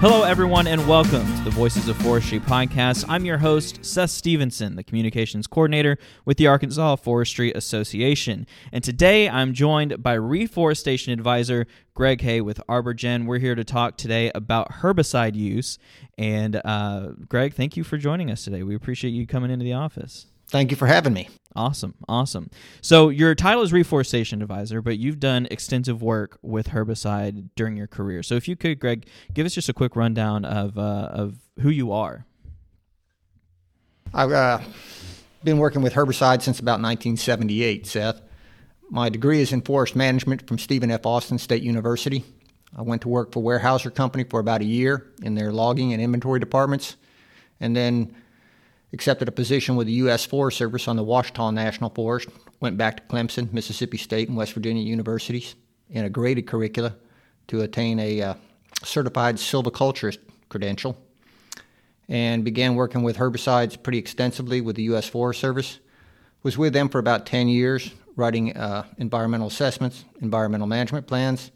Hello, everyone, and welcome to the Voices of Forestry podcast. I'm your host, Seth Stevenson, the communications coordinator with the Arkansas Forestry Association. And today I'm joined by reforestation advisor Greg Hay with ArborGen. We're here to talk today about herbicide use. And uh, Greg, thank you for joining us today. We appreciate you coming into the office. Thank you for having me. Awesome, awesome. So your title is reforestation advisor, but you've done extensive work with herbicide during your career. So if you could, Greg, give us just a quick rundown of uh, of who you are. I've uh, been working with herbicide since about 1978, Seth. My degree is in forest management from Stephen F. Austin State University. I went to work for Weyerhaeuser Company for about a year in their logging and inventory departments, and then accepted a position with the U.S. Forest Service on the Ouachita National Forest, went back to Clemson, Mississippi State, and West Virginia universities in a graded curricula to attain a uh, certified silviculturist credential, and began working with herbicides pretty extensively with the U.S. Forest Service. Was with them for about 10 years, writing uh, environmental assessments, environmental management plans,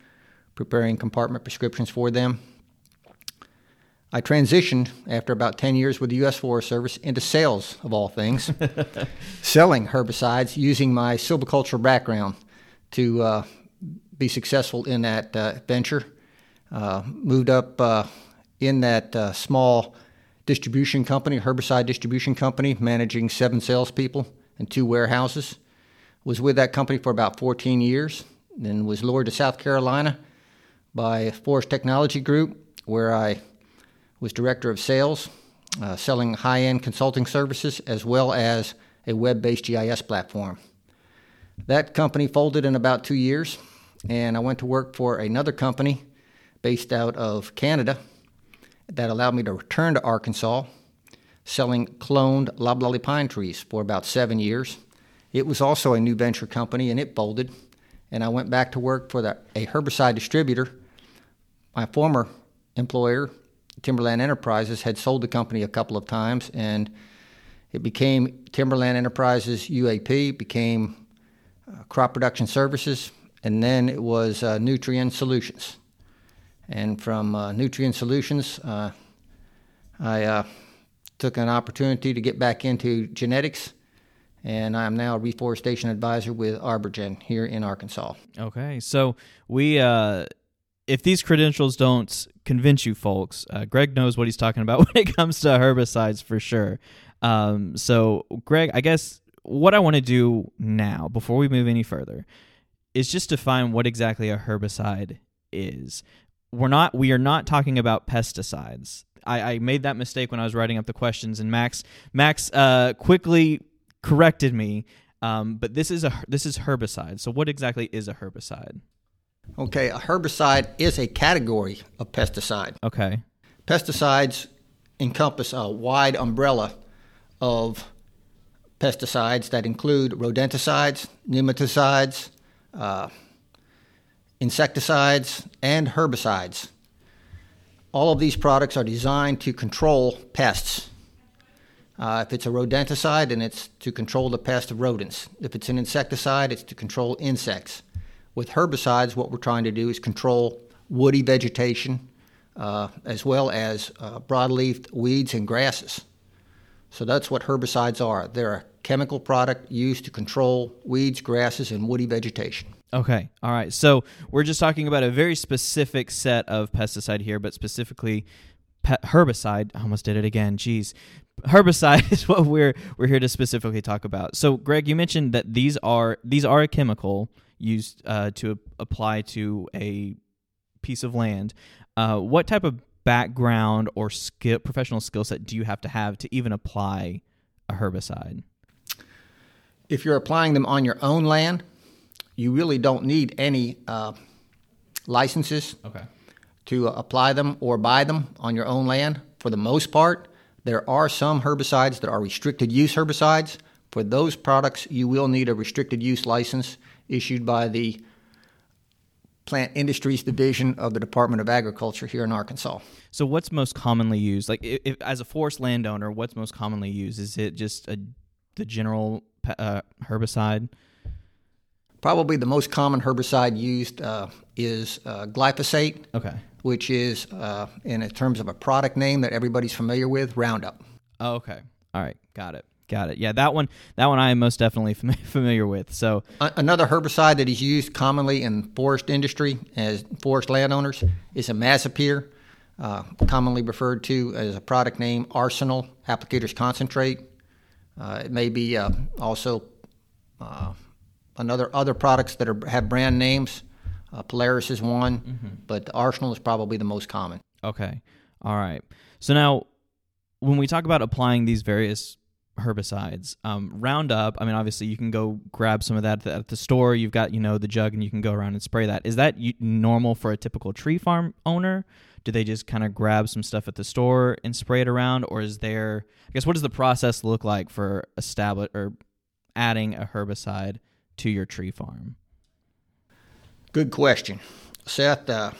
preparing compartment prescriptions for them, I transitioned after about 10 years with the U.S. Forest Service into sales, of all things, selling herbicides using my silviculture background to uh, be successful in that uh, venture. Uh, moved up uh, in that uh, small distribution company, herbicide distribution company, managing seven salespeople and two warehouses. Was with that company for about 14 years, then was lured to South Carolina by Forest Technology Group, where I was director of sales, uh, selling high end consulting services as well as a web based GIS platform. That company folded in about two years, and I went to work for another company based out of Canada that allowed me to return to Arkansas, selling cloned loblolly pine trees for about seven years. It was also a new venture company, and it folded. And I went back to work for the, a herbicide distributor. My former employer Timberland Enterprises had sold the company a couple of times, and it became Timberland Enterprises UAP, became uh, Crop Production Services, and then it was uh, Nutrien Solutions. And from uh, Nutrien Solutions, uh, I uh, took an opportunity to get back into genetics, and I'm now a reforestation advisor with ArborGen here in Arkansas. Okay, so we uh, if these credentials don't convince you folks, uh, Greg knows what he's talking about when it comes to herbicides for sure. Um, so, Greg, I guess what I want to do now, before we move any further, is just define what exactly a herbicide is. We're not we are not talking about pesticides. I, I made that mistake when I was writing up the questions, and Max Max uh, quickly corrected me. Um, but this is a this is herbicide. So, what exactly is a herbicide? Okay, a herbicide is a category of pesticide. Okay. Pesticides encompass a wide umbrella of pesticides that include rodenticides, nematicides, uh, insecticides, and herbicides. All of these products are designed to control pests. Uh, if it's a rodenticide, then it's to control the pest of rodents. If it's an insecticide, it's to control insects. With herbicides, what we're trying to do is control woody vegetation uh, as well as uh, weeds and grasses. So that's what herbicides are. They're a chemical product used to control weeds, grasses, and woody vegetation. Okay. All right. So we're just talking about a very specific set of pesticide here, but specifically pe- herbicide. I almost did it again. Jeez. Herbicide is what we're we're here to specifically talk about. So, Greg, you mentioned that these are these are a chemical used uh, to apply to a piece of land. Uh, what type of background or skill, professional skill set do you have to have to even apply a herbicide? If you're applying them on your own land, you really don't need any uh, licenses okay. to apply them or buy them on your own land. For the most part, there are some herbicides that are restricted use herbicides. For those products, you will need a restricted use license issued by the Plant Industries Division of the Department of Agriculture here in Arkansas. So, what's most commonly used? Like, if, as a forest landowner, what's most commonly used? Is it just a, the general uh, herbicide? Probably the most common herbicide used uh, is uh, glyphosate. Okay. which is, uh, in terms of a product name that everybody's familiar with, Roundup. Oh, okay. All right. Got it. Got it. Yeah, that one. That one I am most definitely fam- familiar with. So Another herbicide that is used commonly in forest industry as forest landowners is imazapyr, uh, commonly referred to as a product name Arsenal Applicators Concentrate. Uh, it may be uh, also uh, another other products that are, have brand names. Uh, Polaris is one, but Arsenal is probably the most common. Okay. All right. So now, when we talk about applying these various herbicides, um, Roundup, I mean, obviously you can go grab some of that at the, at the store. You've got, you know, the jug and you can go around and spray that. Is that normal for a typical tree farm owner? Do they just kind of grab some stuff at the store and spray it around? Or is there, I guess, what does the process look like for establish or adding a herbicide to your tree farm? Good question, Seth. Uh,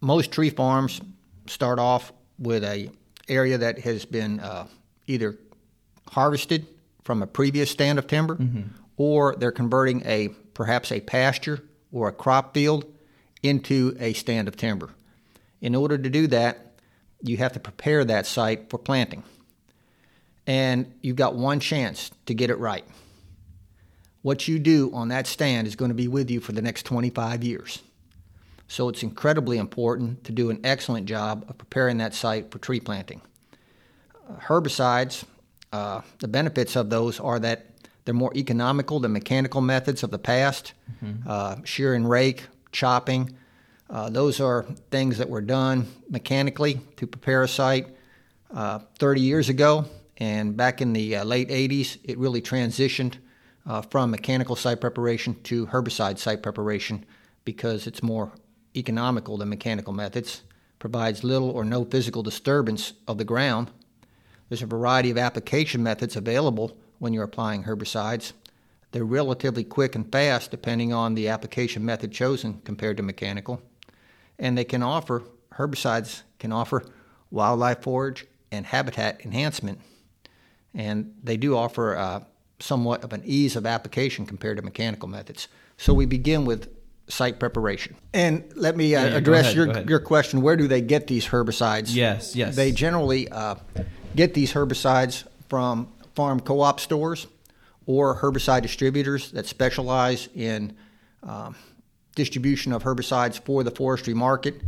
most tree farms start off with a area that has been uh, either harvested from a previous stand of timber, or they're converting a perhaps a pasture or a crop field into a stand of timber. In order to do that, you have to prepare that site for planting, and you've got one chance to get it right what you do on that stand is going to be with you for the next 25 years. So it's incredibly important to do an excellent job of preparing that site for tree planting. Uh, herbicides, uh, the benefits of those are that they're more economical than mechanical methods of the past. Uh, shear and rake, chopping, uh, those are things that were done mechanically to prepare a site uh, 30 years ago. And back in the uh, late 80s, it really transitioned uh, from mechanical site preparation to herbicide site preparation because it's more economical than mechanical methods, provides little or no physical disturbance of the ground. There's a variety of application methods available when you're applying herbicides. They're relatively quick and fast depending on the application method chosen compared to mechanical. And they can offer, herbicides can offer wildlife forage and habitat enhancement. And they do offer uh, somewhat of an ease of application compared to mechanical methods. So we begin with site preparation. And let me uh, Yeah, address ahead, your, your question where do they get these herbicides? Yes, yes. They generally uh, get these herbicides from farm co op stores or herbicide distributors that specialize in um, distribution of herbicides for the forestry market.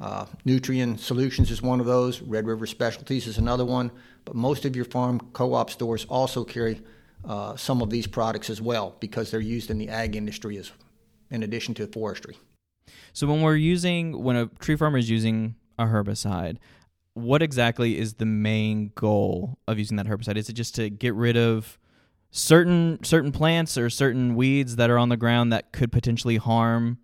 Uh, Nutrien Solutions is one of those, Red River Specialties is another one, but most of your farm co op stores also carry uh, some of these products as well because they're used in the ag industry as in addition to forestry. So when we're using when a tree farmer is using a herbicide, what exactly is the main goal of using that herbicide? Is it just to get rid of certain certain plants or certain weeds that are on the ground that could potentially harm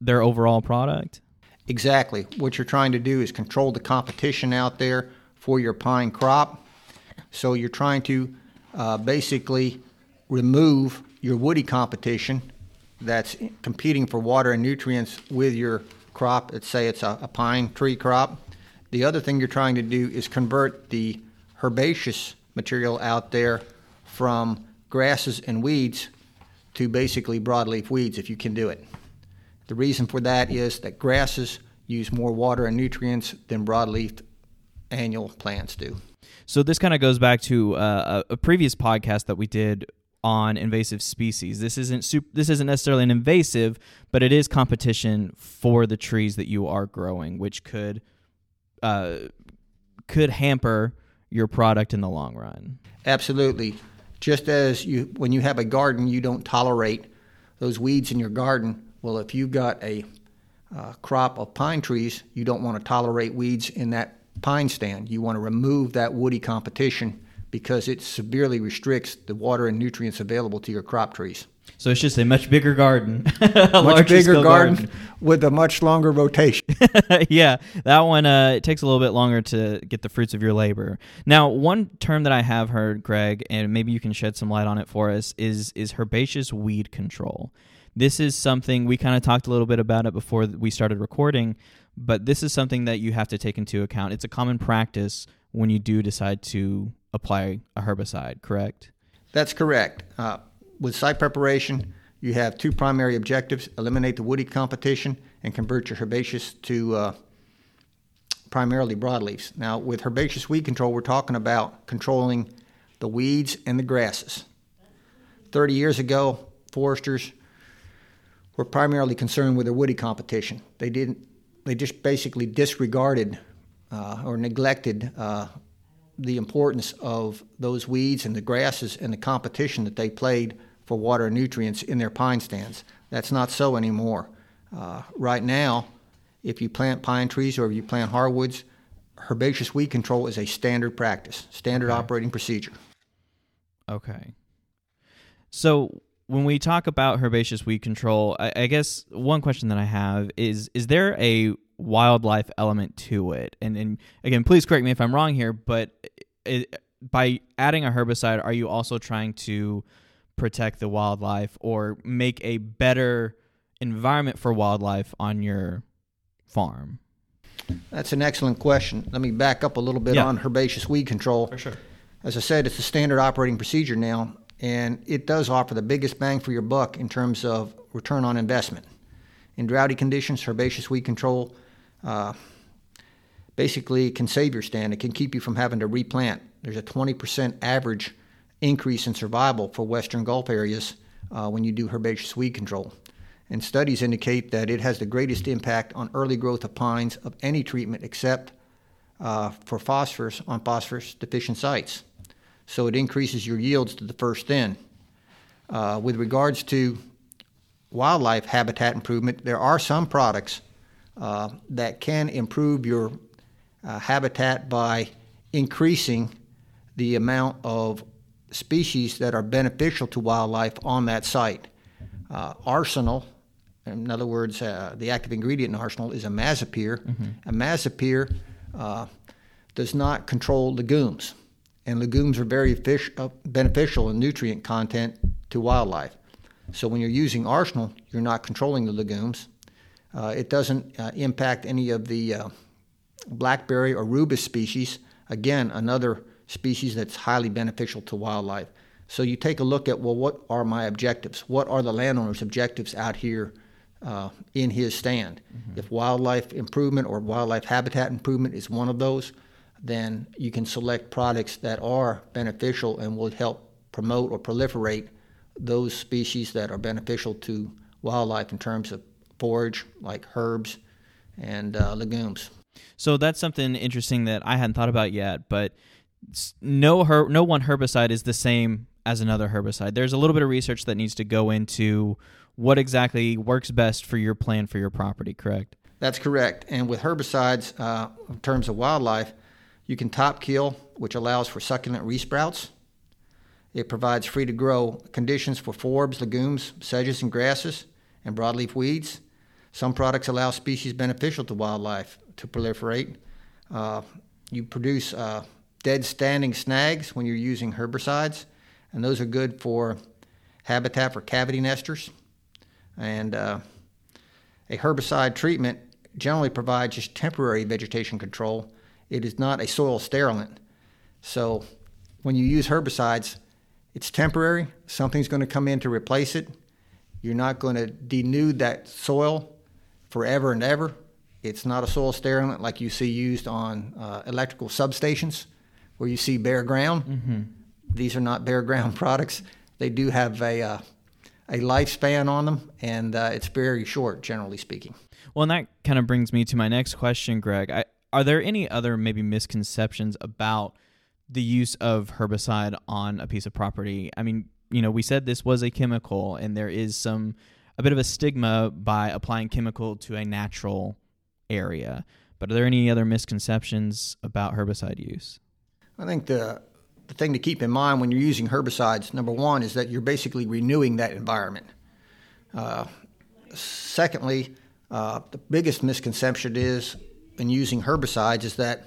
their overall product? Exactly. What you're trying to do is control the competition out there for your pine crop. So you're trying to uh, basically remove your woody competition that's competing for water and nutrients with your crop. Let's say it's a, a pine tree crop. The other thing you're trying to do is convert the herbaceous material out there from grasses and weeds to basically broadleaf weeds if you can do it. The reason for that is that grasses use more water and nutrients than broadleaf annual plants do. So this kind of goes back to uh, a, previous podcast that we did on invasive species. This isn't sup- this isn't necessarily an invasive, but it is competition for the trees that you are growing, which could uh, could hamper your product in the long run. Absolutely. Just as you, when you have a garden, you don't tolerate those weeds in your garden. Well, if you've got a uh, crop of pine trees, you don't want to tolerate weeds in that pine stand. You want to remove that woody competition because it severely restricts the water and nutrients available to your crop trees. So it's just a much bigger garden, a Much bigger scale garden with a much longer rotation. yeah, that one uh, it takes a little bit longer to get the fruits of your labor. Now, one term that I have heard, Greg, and maybe you can shed some light on it for us, is is herbaceous weed control. This is something we kind of talked a little bit about it before we started recording, but this is something that you have to take into account. It's a common practice when you do decide to apply a herbicide, correct? That's correct. Uh, with site preparation, you have two primary objectives eliminate the woody competition and convert your herbaceous to uh, primarily broadleafs. Now, with herbaceous weed control, we're talking about controlling the weeds and the grasses. 30 years ago, foresters were primarily concerned with their woody competition. They didn't. They just basically disregarded uh, or neglected uh, the importance of those weeds and the grasses and the competition that they played for water and nutrients in their pine stands. That's not so anymore. Uh, right now, if you plant pine trees or if you plant hardwoods, herbaceous weed control is a standard practice, standard okay. operating procedure. Okay. So when we talk about herbaceous weed control, I, I, guess one question that I have is: Is there a wildlife element to it? And, and again, please correct me if I'm wrong here, but it, by adding a herbicide, are you also trying to protect the wildlife or make a better environment for wildlife on your farm? That's an excellent question. Let me back up a little bit yeah. on herbaceous weed control. For sure. As I said, it's a standard operating procedure now, and it does offer the biggest bang for your buck in terms of return on investment. In droughty conditions, herbaceous weed control uh, basically can save your stand. It can keep you from having to replant. There's a 20% average increase in survival for western Gulf areas uh, when you do herbaceous weed control. And studies indicate that it has the greatest impact on early growth of pines of any treatment except uh, for phosphorus on phosphorus deficient sites. So it increases your yields to the first thin. Uh, with regards to wildlife habitat improvement, there are some products uh, that can improve your uh, habitat by increasing the amount of species that are beneficial to wildlife on that site. Uh, arsenal, in other words, uh, the active ingredient in arsenal is imazapyr. Mm-hmm. Imazapyr uh, does not control legumes, and legumes are very fish, uh, beneficial in nutrient content to wildlife. So when you're using arsenal, you're not controlling the legumes. Uh, it doesn't uh, impact any of the blackberry or rubus species. Again, another species that's highly beneficial to wildlife. So you take a look at well, what are my objectives? What are the landowner's objectives out here uh, in his stand? Mm-hmm. If wildlife improvement or wildlife habitat improvement is one of those, then you can select products that are beneficial and will help promote or proliferate those species that are beneficial to wildlife in terms of forage, like herbs and uh, legumes. So that's something interesting that I hadn't thought about yet, but no her no one herbicide is the same as another herbicide. There's a little bit of research that needs to go into what exactly works best for your plan for your property, correct? That's correct. And with herbicides, uh, in terms of wildlife, you can top kill, which allows for succulent resprouts. It provides free to grow conditions for forbs, legumes, sedges, and grasses, and broadleaf weeds. Some products allow species beneficial to wildlife to proliferate. Uh, you produce uh, dead standing snags when you're using herbicides, and those are good for habitat for cavity nesters. And uh, a herbicide treatment generally provides just temporary vegetation control. It is not a soil sterilant. So when you use herbicides, it's temporary. Something's going to come in to replace it. You're not going to denude that soil forever and ever. It's not a soil sterilant like you see used on uh, electrical substations where you see bare ground. Mm-hmm. These are not bare ground products. They do have a uh, a lifespan on them, and uh, it's very short, generally speaking. Well, and that kind of brings me to my next question, Greg. I, are there any other maybe misconceptions about the use of herbicide on a piece of property? I mean, you know, we said this was a chemical, and there is some a bit of a stigma by applying chemical to a natural area. But are there any other misconceptions about herbicide use? I think the the thing to keep in mind when you're using herbicides, number one, is that you're basically renewing that environment. Uh, secondly, uh, the biggest misconception is in using herbicides is that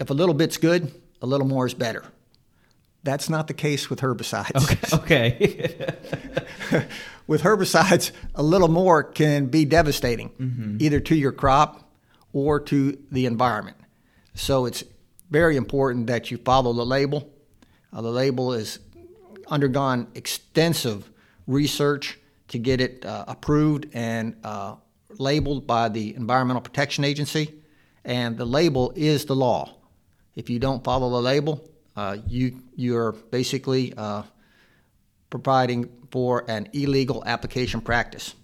if a little bit's good, a little more is better. That's not the case with herbicides. Okay. okay. with herbicides, a little more can be devastating, mm-hmm. either to your crop or to the environment. So it's very important that you follow the label. Uh, the label has undergone extensive research to get it uh, approved and uh, labeled by the Environmental Protection Agency. and the label is the law. If you don't follow the label, uh, you you're basically uh, providing for an illegal application practice.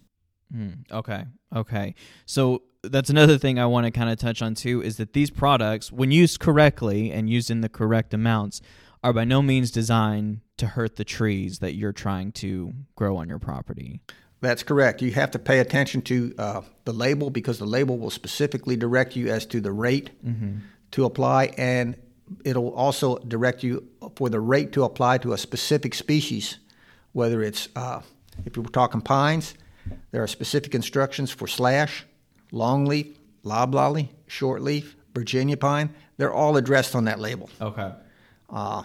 Mm, okay. Okay. So that's another thing I want to kind of touch on too is that these products, when used correctly and used in the correct amounts, are by no means designed to hurt the trees that you're trying to grow on your property. That's correct. You have to pay attention to uh, the label because the label will specifically direct you as to the rate mm-hmm. To apply, and it'll also direct you for the rate to apply to a specific species, whether it's, uh, if you're talking pines, there are specific instructions for slash, longleaf, loblolly, shortleaf, Virginia pine. They're all addressed on that label. Okay. Uh,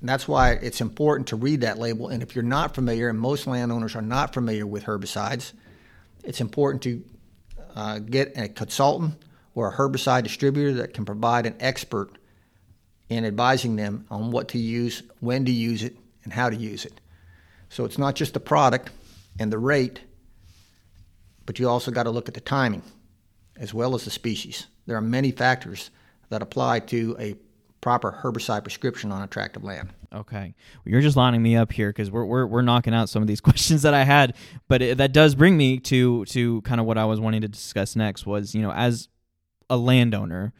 that's why it's important to read that label. And if you're not familiar, and most landowners are not familiar with herbicides, it's important to uh, get a consultant or a herbicide distributor that can provide an expert in advising them on what to use, when to use it, and how to use it. So it's not just the product and the rate, but you also got to look at the timing as well as the species. There are many factors that apply to a proper herbicide prescription on attractive land. Okay, well, you're just lining me up here because we're, we're we're knocking out some of these questions that I had, but it, that does bring me to to kind of what I was wanting to discuss next was you know as a landowner,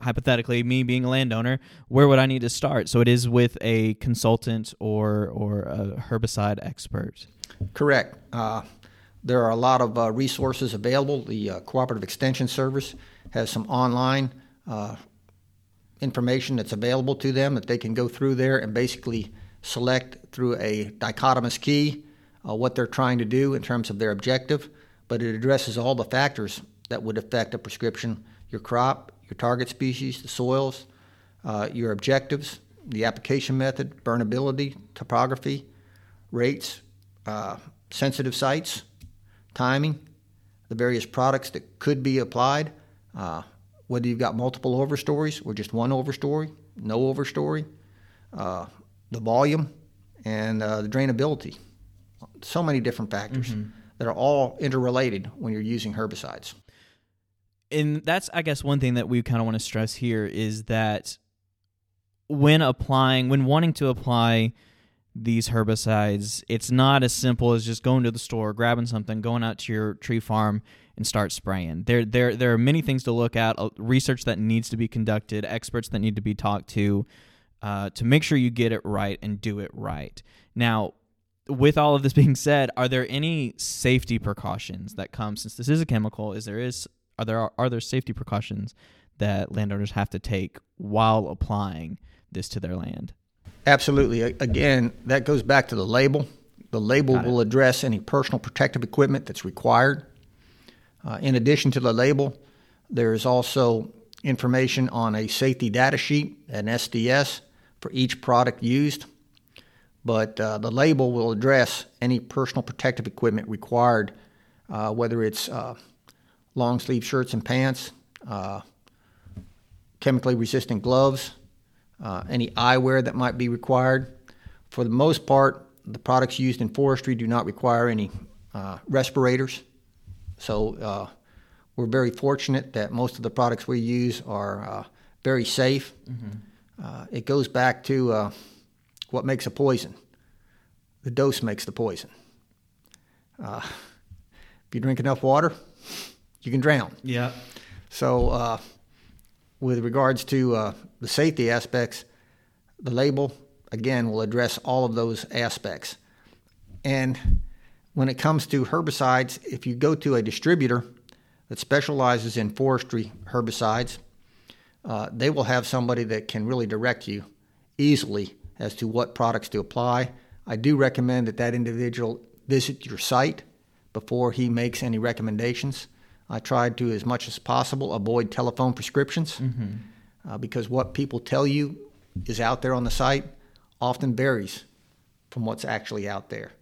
hypothetically me being a landowner, where would I need to start? So it is with a consultant or or a herbicide expert. Correct. Uh, there are a lot of uh, resources available. The uh, Cooperative Extension Service has some online uh, information that's available to them that they can go through there and basically select through a dichotomous key uh, what they're trying to do in terms of their objective. But it addresses all the factors that would affect a prescription your crop, your target species, the soils, uh, your objectives, the application method, burnability, topography, rates, uh, sensitive sites timing, the various products that could be applied, uh, whether you've got multiple overstories or just one overstory, no overstory, uh, the volume, and uh, the drainability. So many different factors mm-hmm. that are all interrelated when you're using herbicides. And that's, I guess, one thing that we kind of want to stress here is that when applying, when wanting to apply these herbicides, it's not as simple as just going to the store, grabbing something, going out to your tree farm and start spraying. There there there are many things to look at, uh, research that needs to be conducted, experts that need to be talked to uh, to make sure you get it right and do it right. Now, with all of this being said, are there any safety precautions that come since this is a chemical? Is there is are there are there safety precautions that landowners have to take while applying this to their land? Absolutely. Again, that goes back to the label. The label will address any personal protective equipment that's required. Uh, in addition to the label, there is also information on a safety data sheet, an SDS, for each product used. But uh, the label will address any personal protective equipment required, uh, whether it's uh, long sleeve shirts and pants, uh, chemically resistant gloves, uh, any eyewear that might be required. For the most part, the products used in forestry do not require any uh, respirators. So uh, we're very fortunate that most of the products we use are uh, very safe. Mm-hmm. Uh, it goes back to uh, what makes a poison. The dose makes the poison. if you drink enough water, you can drown. Yeah. So with regards to uh, the safety aspects, the label, again, will address all of those aspects. And when it comes to herbicides, if you go to a distributor that specializes in forestry herbicides, uh, they will have somebody that can really direct you easily as to what products to apply. I do recommend that that individual visit your site before he makes any recommendations. I tried to, as much as possible, avoid telephone prescriptions mm-hmm. uh, because what people tell you is out there on the site often varies from what's actually out there.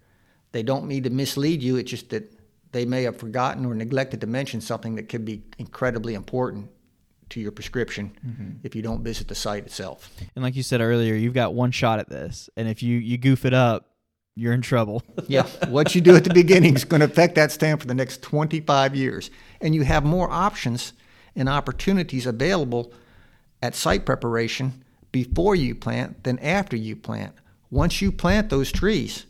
They don't mean to mislead you, it's just that they may have forgotten or neglected to mention something that could be incredibly important to your prescription mm-hmm. if you don't visit the site itself. And like you said earlier, you've got one shot at this. And if you, you goof it up, you're in trouble. yeah. What you do at the beginning is going to affect that stamp for the next 25 years. And you have more options and opportunities available at site preparation before you plant than after you plant. Once you plant those trees,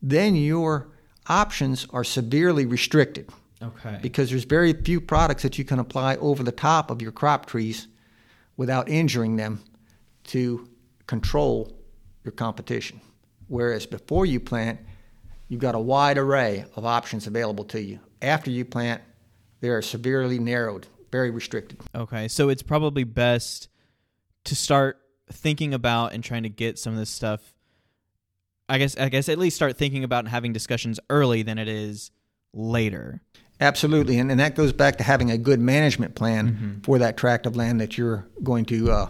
then your options are severely restricted. Okay. Because there's very few products that you can apply over the top of your crop trees without injuring them to control your competition. Whereas before you plant, you've got a wide array of options available to you. After you plant, they are severely narrowed, very restricted. Okay. So it's probably best to start thinking about and trying to get some of this stuff I guess I guess at least start thinking about and having discussions early than it is later. Absolutely, and, and that goes back to having a good management plan Mm-hmm. for that tract of land that you're going to uh,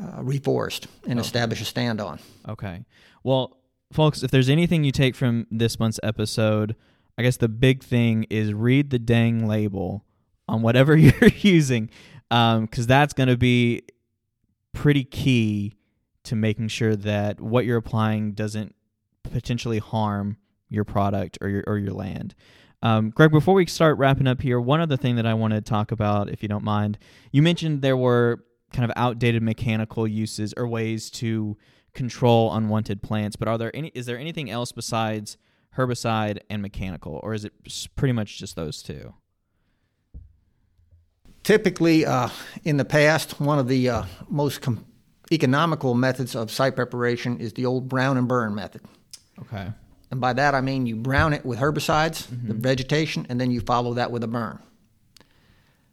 uh, reforest Oh. and establish a stand on. Okay. Well, folks, if there's anything you take from this month's episode, I guess the big thing is read the dang label on whatever you're using, because that's going to be pretty key to making sure that what you're applying doesn't potentially harm your product or your or your land. Um, Greg, before we start wrapping up here, one other thing that I want to talk about, if you don't mind, you mentioned there were kind of outdated mechanical uses or ways to control unwanted plants. But are there any? Is there anything else besides herbicide and mechanical, or is it pretty much just those two? Typically, uh, in the past, one of the uh, most com- economical methods of site preparation is the old brown and burn method. Okay. And by that I mean you brown it with herbicides, the Mm-hmm. vegetation, and then you follow that with a burn.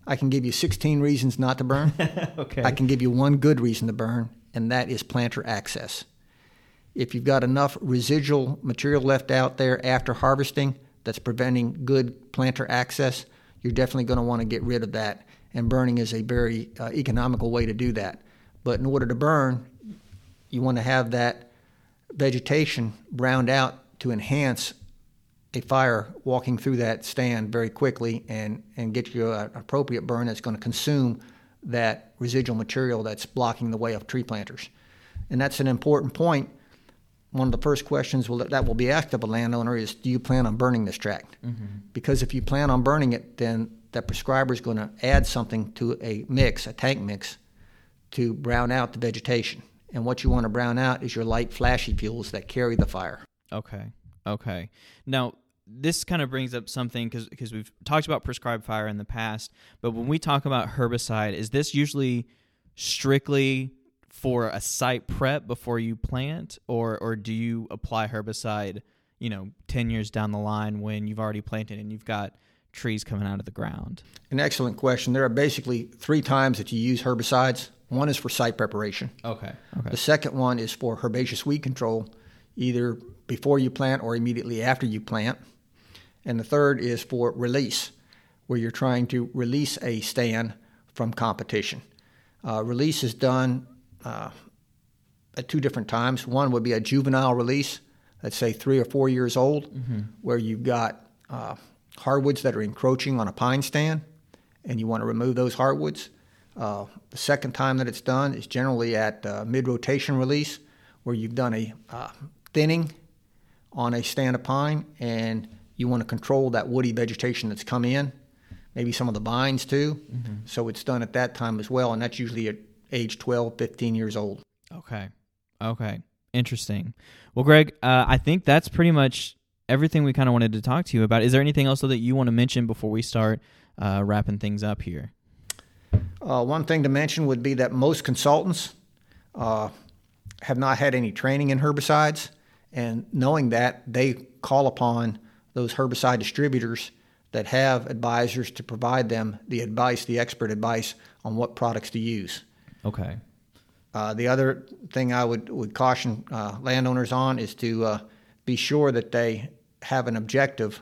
I can give you 16 reasons not to burn. Okay. I can give you one good reason to burn, and that is planter access. If you've got enough residual material left out there after harvesting that's preventing good planter access, you're definitely going to want to get rid of that. And burning is a very uh, economical way to do that. But in order to burn, you want to have that vegetation browned out to enhance a fire walking through that stand very quickly and, and get you an appropriate burn that's going to consume that residual material that's blocking the way of tree planters. And that's an important point. One of the first questions will, that will be asked of a landowner is Do you plan on burning this tract? Mm-hmm. Because if you plan on burning it, then that prescriber is going to add something to a mix, a tank mix, to brown out the vegetation. And what you want to brown out is your light, flashy fuels that carry the fire. Okay. Okay. Now, this kind of brings up something because because we've talked about prescribed fire in the past, but when we talk about herbicide, is this usually strictly for a site prep before you plant, or or do you apply herbicide, you know, ten years down the line when you've already planted and you've got trees coming out of the ground? An excellent question. There are basically three times that you use herbicides. One is for site preparation. Okay. Okay. The second one is for herbaceous weed control, either before you plant or immediately after you plant. And the third is for release, where you're trying to release a stand from competition. Uh, release is done uh, at two different times. One would be a juvenile release, let's say three or four years old, where you've got uh, hardwoods that are encroaching on a pine stand, and you want to remove those hardwoods. Uh, the second time that it's done is generally at uh, mid rotation release, where you've done a uh, thinning on a stand of pine and you want to control that woody vegetation that's come in, maybe some of the vines too. So it's done at that time as well, and that's usually at age 12, 15 years old. Okay. Okay. Interesting. Well, Greg, uh, I think that's pretty much everything we kind of wanted to talk to you about. Is there anything else that you want to mention before we start uh, wrapping things up here? Uh, one thing to mention would be that most consultants uh, have not had any training in herbicides, and knowing that, they call upon those herbicide distributors that have advisors to provide them the advice, the expert advice on what products to use. Okay. Uh, the other thing I would, would caution uh, landowners on is to uh, be sure that they have an objective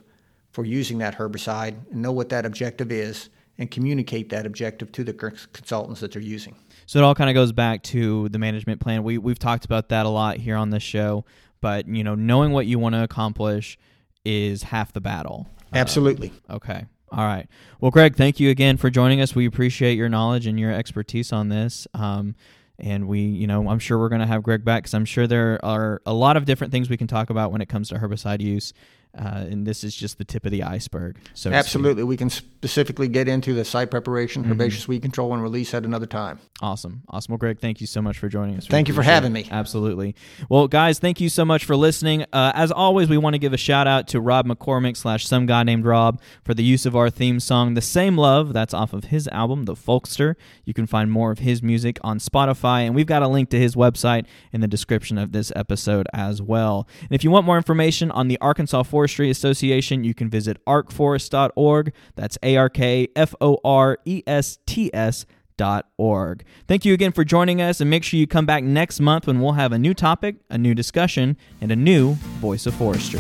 for using that herbicide and know what that objective is and communicate that objective to the consultants that they're using. So it all kind of goes back to the management plan. We we've talked about that a lot here on this show, but you know, knowing what you want to accomplish is half the battle. Absolutely. Okay. All right. Well, Greg, thank you again for joining us. We appreciate your knowledge and your expertise on this. Um, and we, you know, I'm sure we're going to have Greg back because I'm sure there are a lot of different things we can talk about when it comes to herbicide use. Uh, and this is just the tip of the iceberg. So absolutely, we can specifically get into the site preparation, mm-hmm. herbaceous weed control, and release at another time. Awesome, awesome. Well, Greg, thank you so much for joining us. Thank you for having me. Absolutely. Well, guys, thank you so much for listening. Uh, as always, we want to give a shout out to Rob McCormick slash some guy named Rob for the use of our theme song, "The Same Love." That's off of his album, The Folkster. You can find more of his music on Spotify, and we've got a link to his website in the description of this episode as well. And if you want more information on the Arkansas Forestry Association you can visit arkforest.org. That's A R K F O R E S T S. Dot org. Thank you again for joining us, and make sure you come back next month when we'll have a new topic, a new discussion, and a new Voice of Forestry.